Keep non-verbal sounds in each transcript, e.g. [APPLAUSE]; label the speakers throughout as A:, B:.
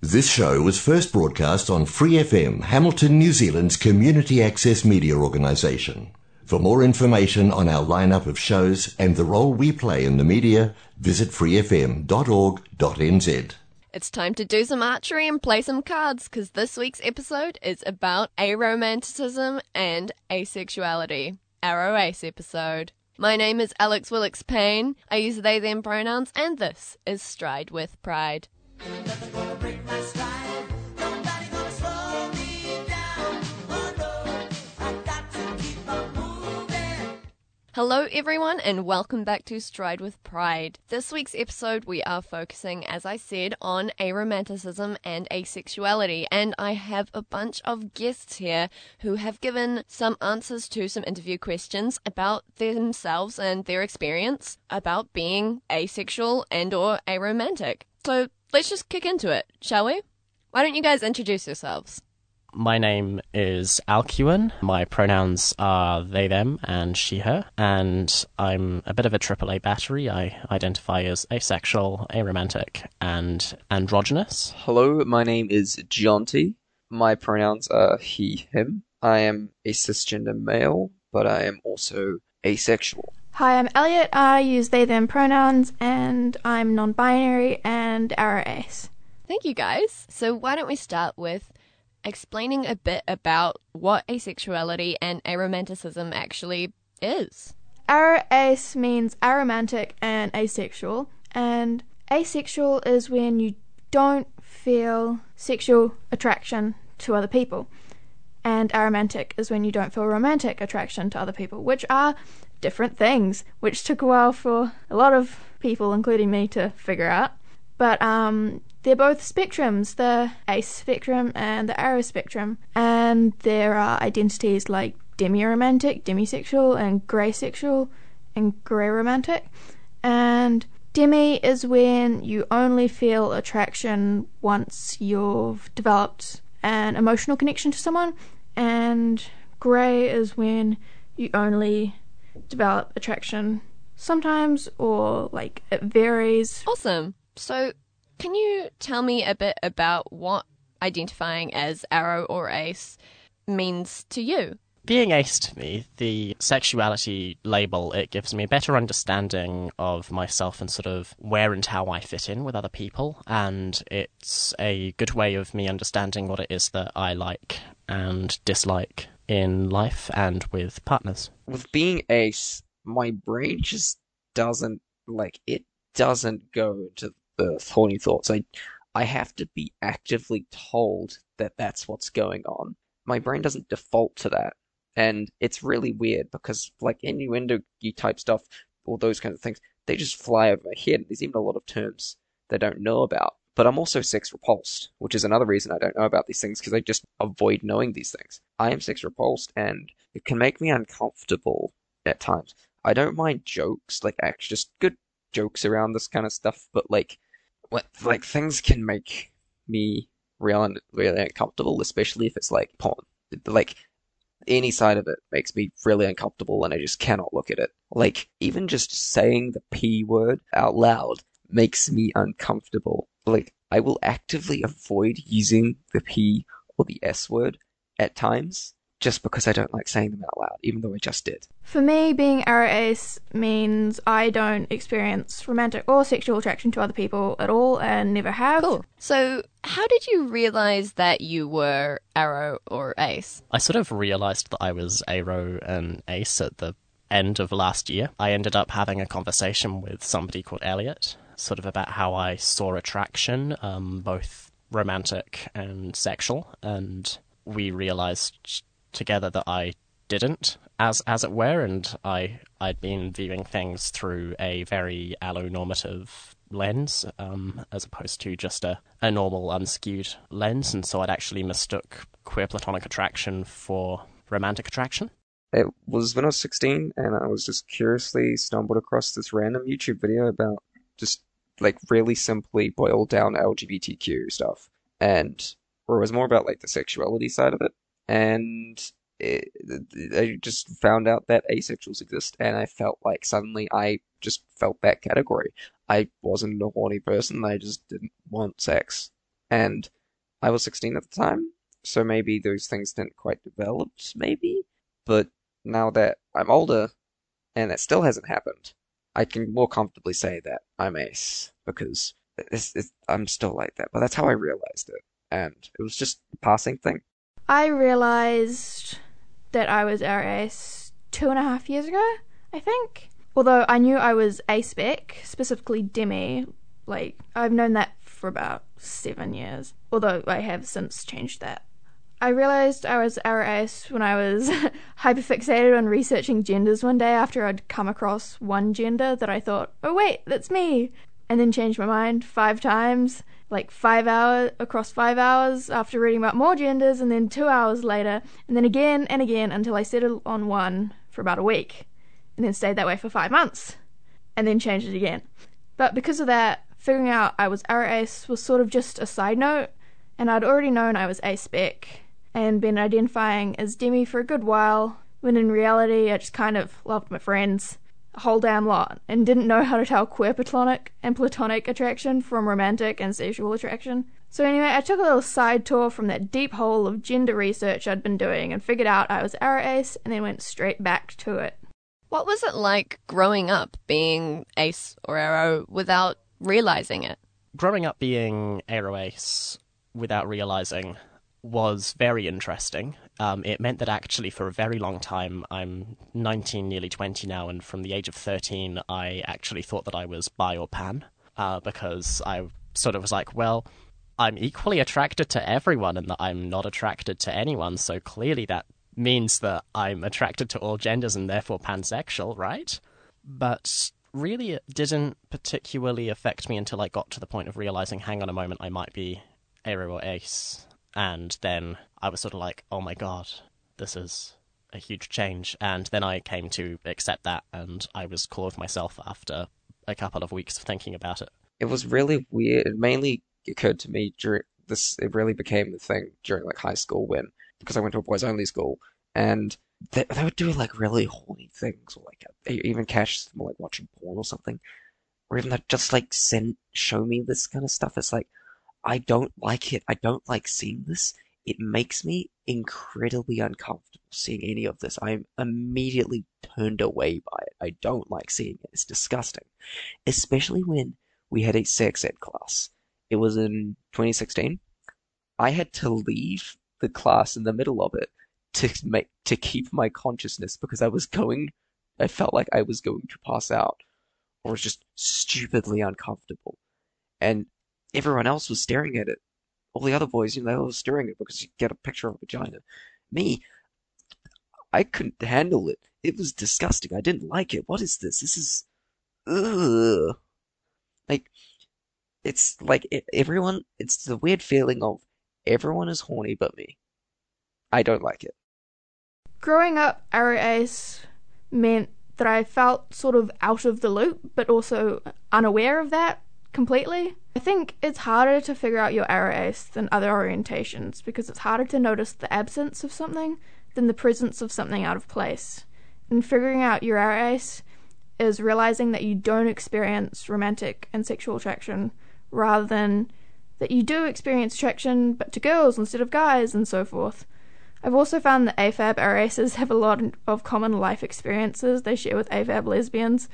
A: This show was first broadcast on Free FM, Hamilton, New Zealand's community access media organisation. For more information on our lineup of shows and the role we play in the media, visit freefm.org.nz.
B: It's time to do some archery and play some cards because this week's episode is about aromanticism and asexuality. Aro Ace episode. My name is Alex Willix Payne. I use they them pronouns, and this is Stride with Pride. Hello, everyone, and welcome back to Stride with Pride. This week's episode, we are focusing, as I said, on aromanticism and asexuality, and I have a bunch of guests here who have given some answers to some interview questions about themselves and their experience about being asexual and/or aromantic. So let's just kick into it, shall we? Why don't you guys introduce yourselves?
C: My name is Alcuin. My pronouns are they, them, and she, her. And I'm a bit of a AAA battery. I identify as asexual, aromantic, and androgynous.
D: Hello, my name is Jonty. My pronouns are he, him. I am a cisgender male, but I am also asexual.
E: Hi, I'm Elliot. I use they, them pronouns, and I'm non binary and aro ace.
B: Thank you, guys. So, why don't we start with explaining a bit about what asexuality and aromanticism actually is?
E: Aro ace means aromantic and asexual, and asexual is when you don't feel sexual attraction to other people. And aromantic is when you don't feel romantic attraction to other people, which are different things, which took a while for a lot of people, including me, to figure out. But um, they're both spectrums, the ace spectrum and the aro spectrum. And there are identities like demi-romantic, demisexual, and grey sexual, and grey romantic. And demi is when you only feel attraction once you've developed an emotional connection to someone, and grey is when you only develop attraction sometimes or like it varies.
B: Awesome. So, can you tell me a bit about what identifying as aro or ace means to you?
C: Being ace to me, the sexuality label, it gives me a better understanding of myself and sort of where and how I fit in with other people. And it's a good way of me understanding what it is that I like and dislike in life and with partners.
D: With being ace, my brain just doesn't like it doesn't go to the horny thoughts. I I have to be actively told that that's what's going on. My brain doesn't default to that, and it's really weird because like innuendo type stuff, all those kinds of things, they just fly over my head. There's even a lot of terms they don't know about. But I'm also sex repulsed, which is another reason I don't know about these things because I just avoid knowing these things. I am sex repulsed, and it can make me uncomfortable at times. I don't mind jokes, like actually just good jokes around this kind of stuff, but like, like things can make me real really uncomfortable, especially if it's like porn. Like any side of it makes me really uncomfortable, and I just cannot look at it. Like even just saying the p word out loud makes me uncomfortable. Like I will actively avoid using the p or the s word at times just because I don't like saying them out loud, even though I just did.
E: For me, being aro ace means I don't experience romantic or sexual attraction to other people at all and never have.
B: Cool. So, how did you realize that you were aro or ace?
C: I sort of realized that I was aro and ace at the end of last year. I ended up having a conversation with somebody called Elliot, sort of about how I saw attraction, um, both romantic and sexual, and we realized together that I didn't, as as it were, and I I'd been viewing things through a very allonormative lens, um, as opposed to just a, a normal unskewed lens, and so I'd actually mistook queer platonic attraction for romantic attraction.
D: It was when I was 16, and I was just curiously stumbled across this random YouTube video about just like really simply boiled down LGBTQ stuff, and or it was more about like the sexuality side of it and it, I just found out that asexuals exist, and I felt like suddenly I just felt that category. I wasn't a horny person. I just didn't want sex, And I was 16 at the time, so maybe those things didn't quite develop, maybe. But now that I'm older, and it still hasn't happened, I can more comfortably say that I'm ace because it's, it's, I'm still like that. But that's how I realized it, and it was just a passing thing.
E: I realized that I was ace two and a half years ago, I think. Although I knew I was A spec, specifically Demi, like I've known that for about seven years. Although I have since changed that. I realized I was ace when I was [LAUGHS] hyperfixated on researching genders one day after I'd come across one gender that I thought, oh wait, that's me, and then changed my mind five times, like five hours across five hours after reading about more genders, and then two hours later, and then again and again until I settled on one for about a week, and then stayed that way for five months, and then changed it again. But because of that, figuring out I was ace was sort of just a side note, and I'd already known I was A spec and been identifying as Demi for a good while, when in reality I just kind of loved my friends a whole damn lot and didn't know how to tell queer platonic and platonic attraction from romantic and sexual attraction. So anyway, I took a little side tour from that deep hole of gender research I'd been doing and figured out I was aro ace and then went straight back to it.
B: What was it like growing up being ace or aro without realizing it?
C: Growing up being aro ace without realizing was very interesting. Um, it meant that actually, for a very long time, I'm 19, nearly 20 now, and from the age of 13, I actually thought that I was bi or pan uh, because I sort of was like, well, I'm equally attracted to everyone and that I'm not attracted to anyone, so clearly that means that I'm attracted to all genders and therefore pansexual, right? But really, it didn't particularly affect me until I got to the point of realizing, hang on a moment, I might be aro or ace and then I was sort of like, oh my god, this is a huge change. And then I came to accept that, and I was cool with myself after a couple of weeks of thinking about it.
D: It was really weird. It mainly occurred to me during this. It really became the thing during like high school when because I went to a boys only school and they, they would do like really horny things or like even them like watching porn or something, or even that just like send show me this kind of stuff. It's like I don't like it. I don't like seeing this. It makes me incredibly uncomfortable seeing any of this. I'm immediately turned away by it. I don't like seeing it. It's disgusting. Especially when we had a sex ed class. It was in 2016. I had to leave the class in the middle of it to make to keep my consciousness because I was going I felt like I was going to pass out or was just stupidly uncomfortable. And everyone else was staring at it. All the other boys, you know, they were staring at it because you get a picture of a vagina. Me, I couldn't handle it. It was disgusting. I didn't like it. What is this? This is, ugh. Like, it's like everyone. It's the weird feeling of everyone is horny but me. I don't like it.
E: Growing up, Ace meant that I felt sort of out of the loop, but also unaware of that completely. I think it's harder to figure out your ace than other orientations because it's harder to notice the absence of something than the presence of something out of place. And figuring out your ace is realizing that you don't experience romantic and sexual attraction rather than that you do experience attraction but to girls instead of guys and so forth. I've also found that AFAB aces have a lot of common life experiences they share with AFAB lesbians,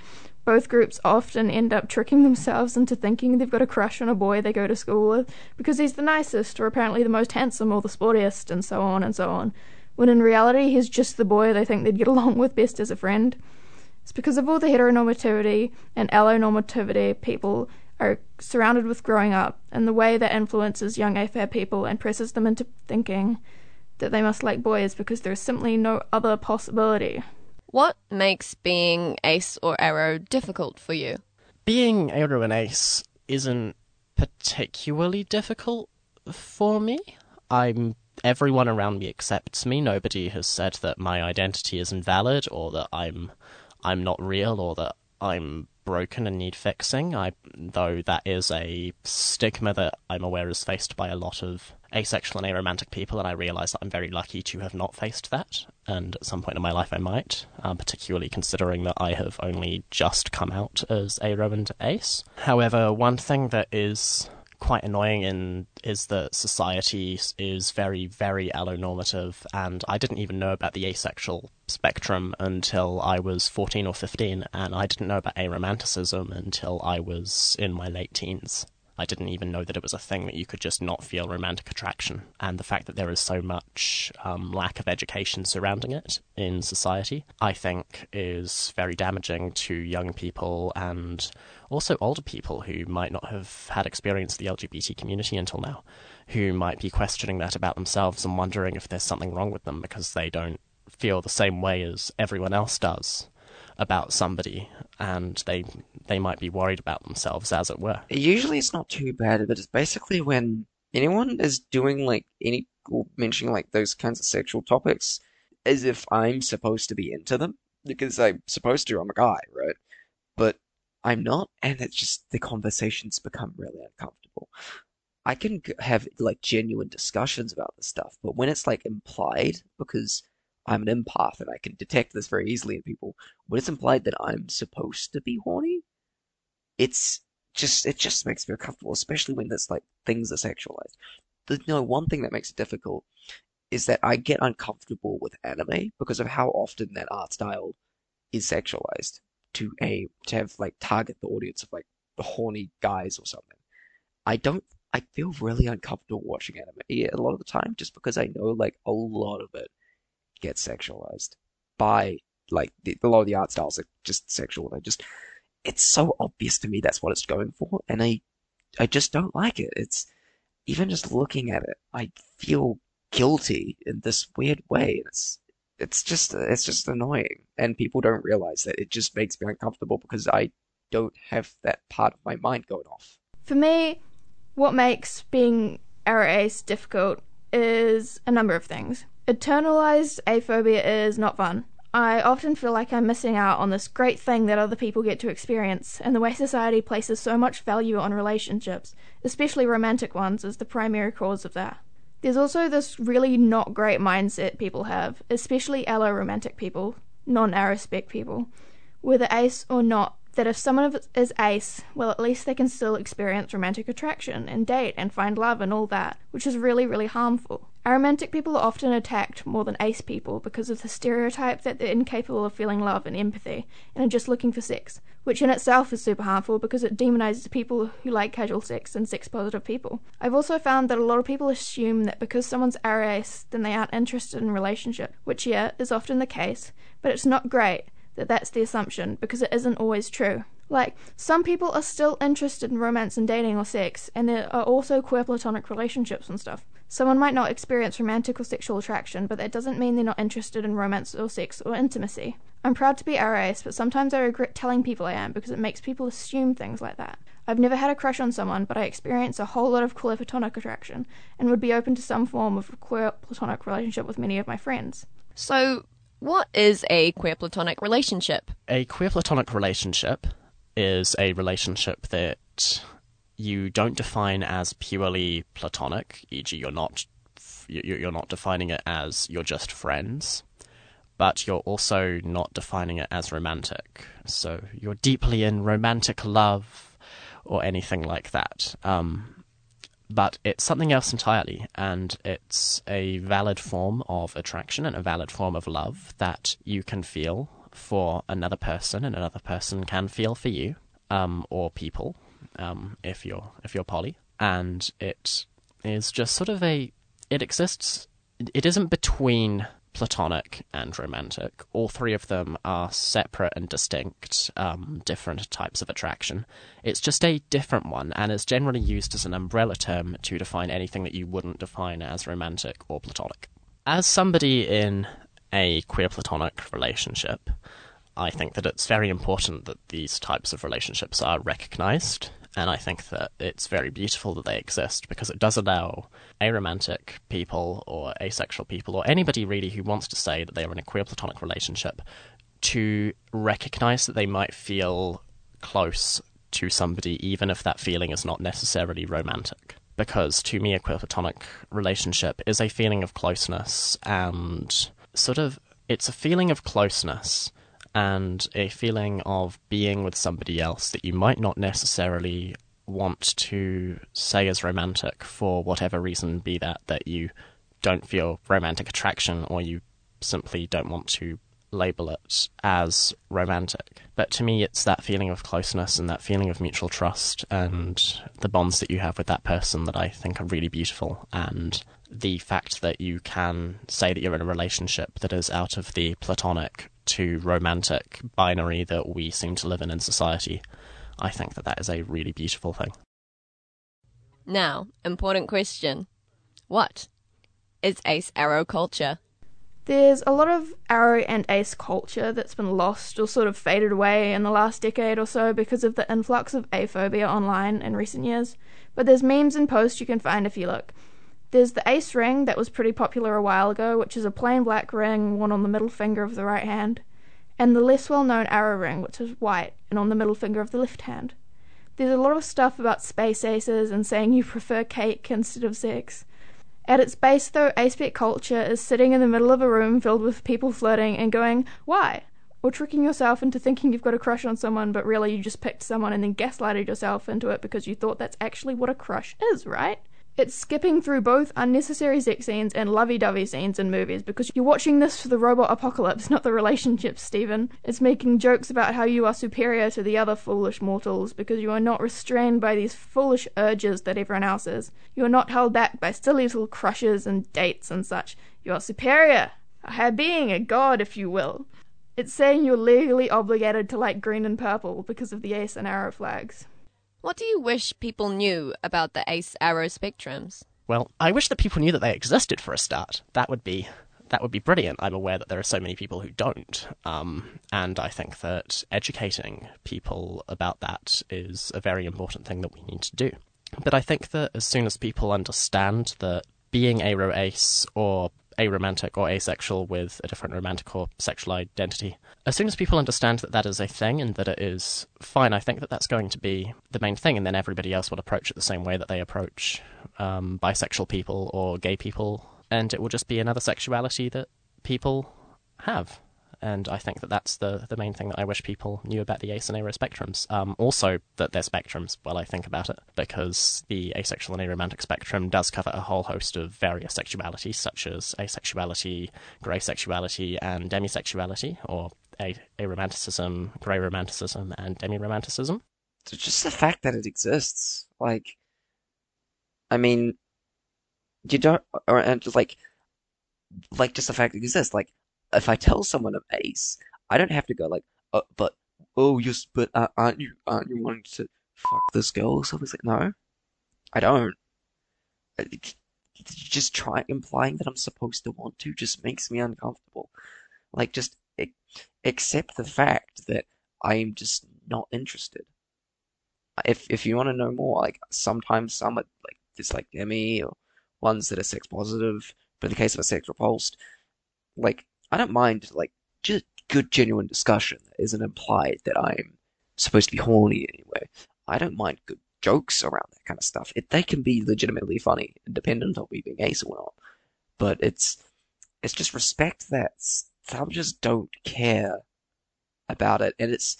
E: both groups often end up tricking themselves into thinking they've got a crush on a boy they go to school with because he's the nicest or apparently the most handsome or the sportiest and so on and so on, when in reality he's just the boy they think they'd get [LAUGHS] along with best as a friend. It's because of all the heteronormativity and allonormativity people are surrounded with growing up and the way that influences young AFAB people and presses them into thinking that they must like boys because there's simply no other possibility.
B: What makes being ace or aro difficult for you?
C: Being aro and ace isn't particularly difficult for me. I'm everyone around me accepts me. Nobody has said that my identity is invalid or that I'm I'm not real or that I'm broken and need fixing. I though that is a stigma that I'm aware is faced by a lot of asexual and aromantic people, and I realise that I'm very lucky to have not faced that. And at some point in my life, I might, uh, particularly considering that I have only just come out as aro and ace. However, one thing that is quite annoying in is that society is very, very allonormative, and I didn't even know about the asexual spectrum until I was 14 or 15, and I didn't know about aromanticism until I was in my late teens. I didn't even know that it was a thing that you could just not feel romantic attraction. And the fact that there is so much um, lack of education surrounding it in society, I think, is very damaging to young people and also older people who might not have had experience the LGBT community until now, who might be questioning that about themselves and wondering if there's something wrong with them because they don't feel the same way as everyone else does about somebody and they they might be worried about themselves as it were
D: Usually it's not too bad, but it's basically when anyone is doing like any or mentioning like those kinds of sexual topics as if I'm supposed to be into them because I'm supposed to. I'm a guy, right? But I'm not, and it's just the conversations become really uncomfortable. I can have like genuine discussions about this stuff, but when it's like implied, because I'm an empath and I can detect this very easily in people, when it's implied that I'm supposed to be horny, it's just it just makes me uncomfortable, especially when there's like things are sexualized. The you know, one thing that makes it difficult is that I get uncomfortable with anime because of how often that art style is sexualized to a to have like target the audience of like horny guys or something. I don't I feel really uncomfortable watching anime a lot of the time just because I know like a lot of it gets sexualized by like the, a lot of the art styles are just sexual. I just it's so obvious to me that's what it's going for, and I I just don't like it. It's even just looking at it, I feel guilty in this weird way. It's it's just it's just annoying, and people don't realize that it just makes me uncomfortable because I don't have that part of my mind going off.
E: For me, what makes being ace difficult is a number of things. Internalized aphobia is not fun. I often feel like I'm missing out on this great thing that other people get to experience, and the way society places so much value on relationships, especially romantic ones, is the primary cause of that. There's also this really not great mindset people have, especially allo-romantic people, non-arospec people, whether ace or not, that if someone is ace, well, at least they can still experience romantic attraction and date and find love and all that, which is really, really harmful. Aromantic people are often attacked more than ace people because of the stereotype that they're incapable of feeling love and empathy and are just looking for sex, which in itself is super harmful because it demonizes people who like casual sex and sex positive people. I've also found that a lot of people assume that because someone's ace, then they aren't interested in relationship, which yeah, is often the case, but it's not great that that's the assumption because it isn't always true. Like, some people are still interested in romance and dating or sex, and there are also queer platonic relationships and stuff. Someone might not experience romantic or sexual attraction, but that doesn't mean they're not interested in romance or sex or intimacy. I'm proud to be RAS, but sometimes I regret telling people I am because it makes people assume things like that. I've never had a crush on someone, but I experience a whole lot of queer platonic attraction and would be open to some form of queer platonic relationship with many of my friends.
B: So, what is a queer platonic relationship?
C: A queer platonic relationship is a relationship that you don't define as purely platonic, e.g., you're not you're not defining it as you're just friends, but you're also not defining it as romantic. So you're deeply in romantic love or anything like that. Um, but it's something else entirely, and it's a valid form of attraction and a valid form of love that you can feel for another person, and another person can feel for you, um, or people, um, if you're if you're poly, and it is just sort of a it exists. It isn't between platonic and romantic. All three of them are separate and distinct, um, different types of attraction. It's just a different one, and it's generally used as an umbrella term to define anything that you wouldn't define as romantic or platonic. As somebody in a queer platonic relationship, I think that it's very important that these types of relationships are recognized and I think that it's very beautiful that they exist because it does allow aromantic people or asexual people or anybody really who wants to say that they are in a queer platonic relationship to recognize that they might feel close to somebody even if that feeling is not necessarily romantic. Because to me, a queer platonic relationship is a feeling of closeness and sort of it's a feeling of closeness and a feeling of being with somebody else that you might not necessarily want to say is romantic for whatever reason, be that that you don't feel romantic attraction or you simply don't want to label it as romantic. But to me, it's that feeling of closeness and that feeling of mutual trust and the bonds that you have with that person that I think are really beautiful. And the fact that you can say that you're in a relationship that is out of the platonic to romantic binary that we seem to live in in society, I think that that is a really beautiful thing.
B: Now, important question. What is ace aro culture?
E: There's a lot of aro and ace culture that's been lost or sort of faded away in the last decade or so because of the influx of aphobia online in recent years. But there's memes and posts you can find if you look. There's the ace ring that was pretty popular a while ago, which is a plain black ring worn on the middle finger of the right hand, and the less well known aro ring, which is white and on the middle finger of the left hand. There's a lot of stuff about space aces and saying you [LAUGHS] prefer cake instead of sex. At its base, though, aspec culture is sitting in the middle of a room filled with people flirting and going, Why? Or tricking yourself into thinking you've got a crush on someone, but really you just picked someone and then gaslighted yourself into it because you thought that's actually what a crush is, right? It's skipping through both unnecessary sex scenes and lovey dovey scenes in movies because you're watching this for the robot apocalypse, not the relationships, Stephen. It's making jokes about how you are superior to the other foolish mortals because you are not restrained by these foolish urges that everyone else is. You are not held back by silly little crushes and dates and such. You are superior, a higher being, a god, if you will. It's saying you're legally obligated to like green and purple because of the ace and aro flags.
B: What do you wish people knew about the ace aro spectrums?
C: Well, I wish that people knew that they existed for a start. That would be that would be brilliant. I'm aware that there are so many people who don't, um, and I think that educating people about that is a very important thing that we need to do. But I think that as soon as people understand that being aro ace or aromantic or asexual with a different romantic or sexual identity. As soon as people understand that that is a thing and that it is fine, I think that that's going to be the main thing, and then everybody else will approach it the same way that they approach um, bisexual people or gay people, and it will just be another sexuality that people have and I think that that's the the main thing that I wish people knew about the ace and aro spectrums. Um, also, that they're spectrums. While I think about it, because the asexual and aromantic spectrum does cover a whole host of various sexualities, such as asexuality, grey sexuality, and demisexuality, or a aromanticism, grey romanticism, and demi-romanticism.
D: So just the fact that it exists, like, I mean, you don't, or and just like, like just the fact it exists, like if I tell someone I'm ace, I don't have to go like, uh, but oh you but uh, aren't you aren't you wanting to fuck this girl or something? It's like no, I don't. Just try implying that I'm supposed to want to just makes me uncomfortable. Like just accept the fact that I am just not interested. If if you want to know more, like sometimes some are like just like Demi or ones that are sex positive, but in the case of a sex repulsed, like I don't mind like just good genuine discussion that isn't implied that I'm supposed to be horny anyway. I don't mind good jokes around that kind of stuff. It, they can be legitimately funny, independent of me being ace or not. But it's it's just respect that some just don't care about it, and it's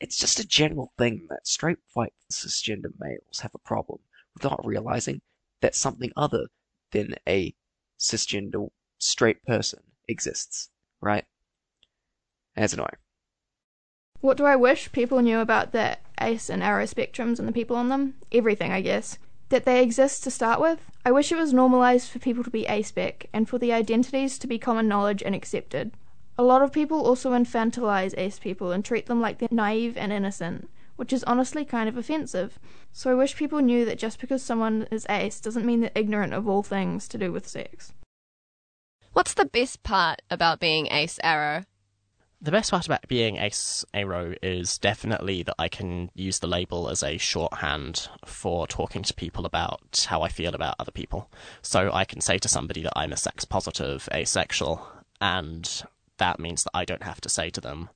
D: it's just a general thing that straight white cisgender males have a problem without realizing that something other than a cisgender straight person exists right? It's annoying.
E: What do I wish people knew about the ACE and aro spectrums and the people on them? Everything, I guess. That they exist to start with. I wish it was normalized for people to be aspec and for the identities to be common knowledge and accepted. A lot of people also infantilize ace people and treat them like they're naive and innocent, which is honestly kind of offensive. So I wish people knew that just because someone is ace doesn't mean they're ignorant of all things to do with sex.
B: What's the best part about being Ace Aro?
C: The best part about being Ace Aro is definitely that I can use the label as a shorthand for talking to people about how I feel about other people. So I can say to somebody that I'm a sex positive asexual, and that means that I don't have to say to them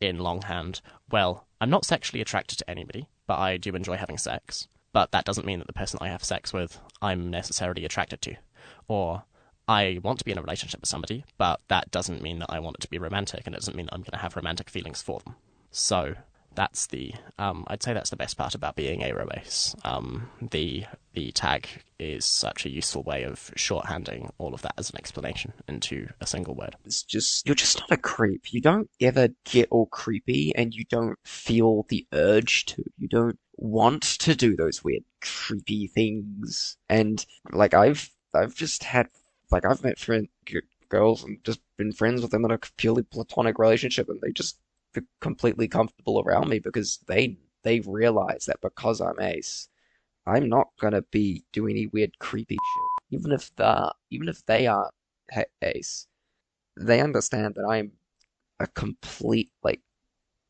C: in longhand, well, I'm not sexually attracted to anybody, but I do enjoy having sex. But that doesn't mean that the person I have sex with, I'm necessarily attracted to. Or, I want to be in a relationship with somebody, but that doesn't mean that I want it to be romantic, and it doesn't mean that I'm going to have romantic feelings for them. So, that's the um, I'd say that's the best part about being aroace. Um, the the tag is such a useful way of shorthanding all of that as an explanation into a single word.
D: It's just you're just not a creep. You don't ever get all creepy, and you don't feel the urge to. You don't want to do those weird creepy things. And like I've I've just had like I've met friend girls and just been friends with them in a purely platonic relationship, and they just feel completely comfortable around me because they they realize that because I'm ace, I'm not gonna be doing any weird creepy shit. Even if the even if they are ace, they understand that I'm a complete like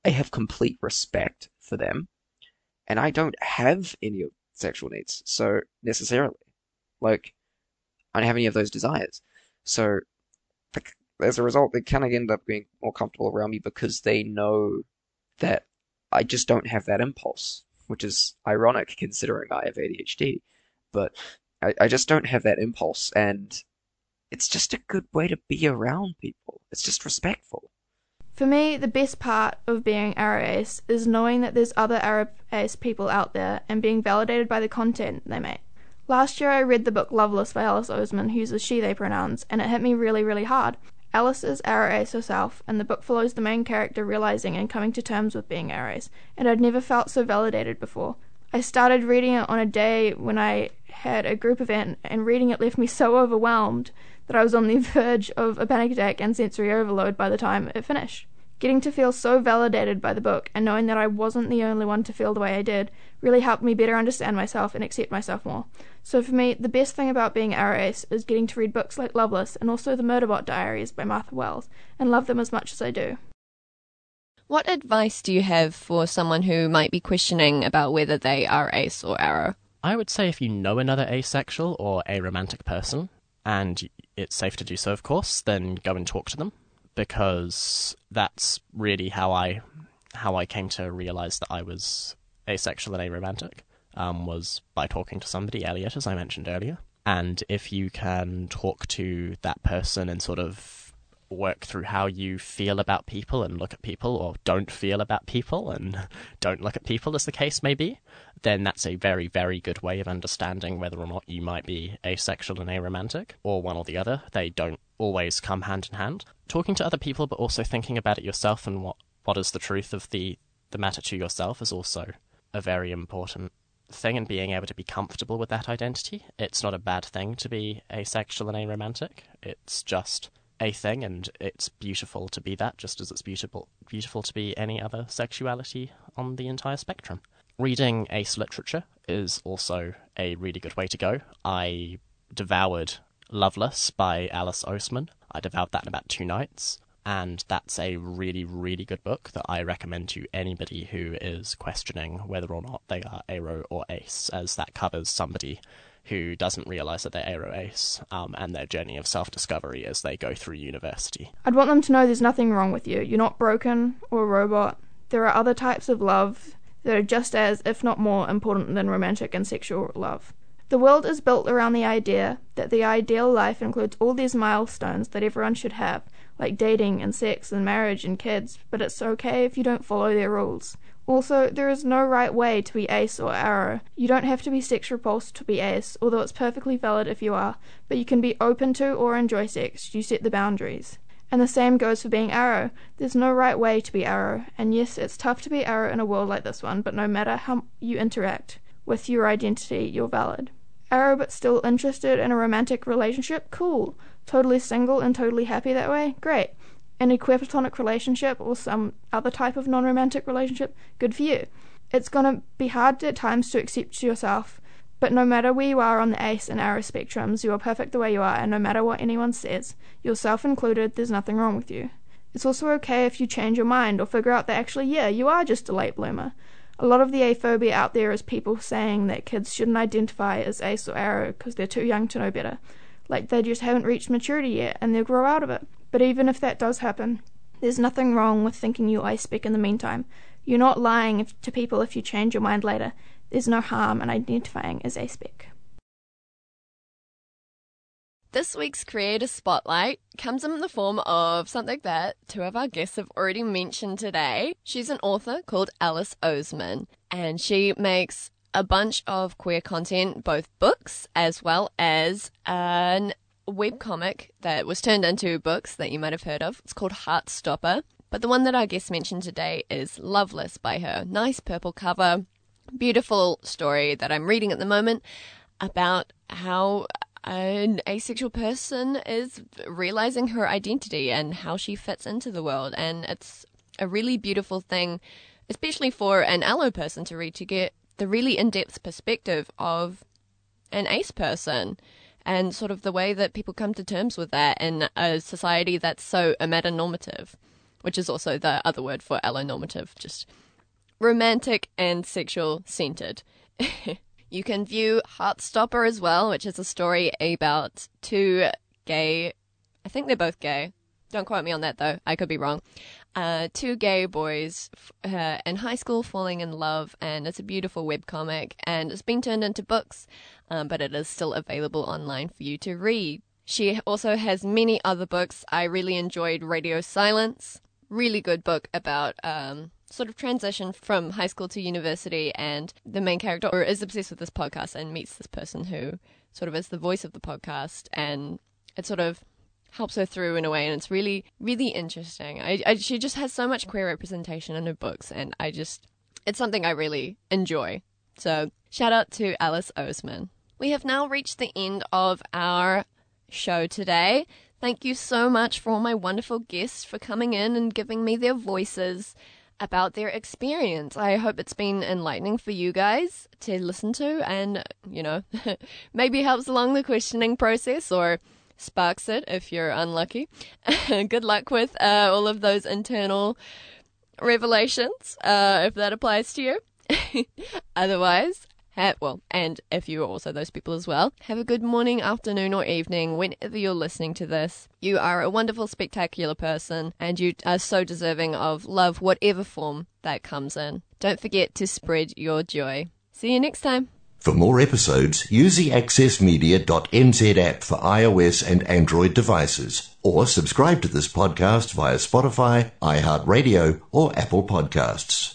D: I have complete respect for them, and I don't have any sexual needs. So necessarily, like I don't have any of those desires. So as a result, they kind of end up being more comfortable around me because they know that I just don't have that impulse, which is ironic considering I have ADHD. But I, I just don't have that impulse, and it's just a good way to be around people. It's just respectful.
E: For me, the best part of being Ace is knowing that there's other Ace people out there and being validated by the content they make. Last year I read the book Loveless by Alice Oseman, who uses she, they pronouns, and it hit me really, really hard. Alice is Ace herself, and the book follows the main character realizing and coming to terms with being Ace, and I'd never felt so validated before. I started reading it on a day when I had a group event, and reading it left me so overwhelmed that I was on the [LAUGHS] verge of a panic attack and sensory overload by the time it finished. Getting to feel so validated by the book and knowing that I wasn't the only one to feel the way I did really helped me better understand myself and accept myself more. So for me, the best thing about being Ace is getting to read books like Loveless and also The Murderbot Diaries by Martha Wells and love them as much as I do.
B: What advice do you have for someone who might be questioning about whether they are ace or aro?
C: I would say if you know another asexual or aromantic person, and it's safe to do so, of course, then go and talk to them because that's really how I how I came to realize that I was asexual and aromantic. Um, was by talking to somebody, Elliot, as I mentioned earlier. And if you can talk to that person and sort of work through how you feel about people and look at people or don't feel about people and [LAUGHS] don't look at people as the case may be, then that's a very, very good way of understanding whether or not you might be asexual and aromantic or one or the other. They don't always come hand in hand. Talking to other people but also thinking about it yourself and what, what is the truth of the, the matter to yourself is also a very important thing and being able to be comfortable with that identity. It's not a bad thing to be asexual and aromantic. It's just a thing, and it's beautiful to be that, just as it's beautiful beautiful to be any other sexuality on the entire spectrum. Reading ace literature is also a really good way to go. I devoured Loveless by Alice Oseman. I devoured that in about two nights, and that's a really, really good book that I recommend to anybody who is questioning whether or not they are Aro or ace, as that covers somebody who doesn't realize that they're Aro ace um, and their journey of self discovery as they go through university.
E: I'd want them to know there's nothing wrong with you. You're not broken or a robot. There are other types of love that are just as, if not more, important than romantic and sexual love. The world is built around the idea that the ideal life includes all these milestones that everyone should have, like dating and sex and marriage and kids, but it's okay if you don't follow their rules. Also, there is no right way to be ace or aro. You don't have to be sex repulsed to be ace, although it's perfectly valid if you are, but you can be open to or enjoy sex. You set the boundaries. And the same goes for being aro. There's no right way to be aro. and yes, it's tough to be aro in a world like this one, but no matter how you interact with your identity, you're valid. Aro but still interested in a romantic relationship? Cool. Totally single and totally happy that way? Great in a queer platonic relationship or some other type of non romantic relationship, good for you. It's to be hard at times to accept yourself, but no matter where you are on the ACE and aro spectrums, you are perfect the way you are, and no matter what anyone says, yourself included, there's nothing wrong with you. It's also okay if you change your mind or figure out that actually, yeah, you are just a late bloomer. A lot of the aphobia out there is people saying that kids shouldn't identify as ace or aro because they're too young to know better. Like they just haven't reached maturity yet and they'll grow out of it. But even if that does happen, there's nothing wrong with thinking you ice spec in the meantime. You're not lying if, to people if you change your mind later. There's no harm in identifying as aspec.
B: This week's Creator Spotlight comes in the form of something that two of our guests have already mentioned today. She's an author called Alice Oseman, and she makes a bunch of queer content, both books as well as an webcomic that was turned into books that you might have heard of. It's called Heartstopper. But the one that our guest mentioned today is Loveless by her. Nice purple cover, beautiful story that I'm reading at the moment about how an asexual person is realizing her identity and how she fits into the world. And it's a really beautiful thing, especially for an allo person to read, to get the really in depth perspective of an ace person and sort of the way that people come to terms with that in a society that's so amatonormative, which is also the other word for allonormative, just romantic and sexual centered. [LAUGHS] You can view Heartstopper as well, which is a story about two gay, I think they're both gay. Don't quote me on that though, I could be wrong. Uh, two gay boys uh, in high school falling in love, and it's a beautiful webcomic, and it's been turned into books, um, but it is still available online for you to read. She also has many other books. I really enjoyed Radio Silence, really good book about um, sort of transition from high school to university, and the main character is obsessed with this podcast and meets this person who sort of is the voice of the podcast, and it sort of helps her through in a way, and it's really, really interesting. I, I, she just has so much queer representation in her books, and I just, it's something I really enjoy. So, shout out to Alice Oseman. We have now reached the end of our show today. Thank you so much for all my wonderful guests for coming in and giving me their voices about their experience. I hope it's been enlightening for you guys to listen to and, you know, [LAUGHS] maybe helps along the questioning process or sparks it if you're unlucky. [LAUGHS] Good luck with uh, all of those internal revelations, uh, if that applies to you. [LAUGHS] Otherwise, have, well, and if you're also those people as well, have a good morning, afternoon, or evening whenever you're listening to this. You are a wonderful, spectacular person, and you are so deserving of love, whatever form that comes in. Don't forget to spread your joy. See you next time.
A: For more episodes, use the accessmedia.nz app for iOS and Android devices, or subscribe to this podcast via Spotify, iHeartRadio, or Apple Podcasts.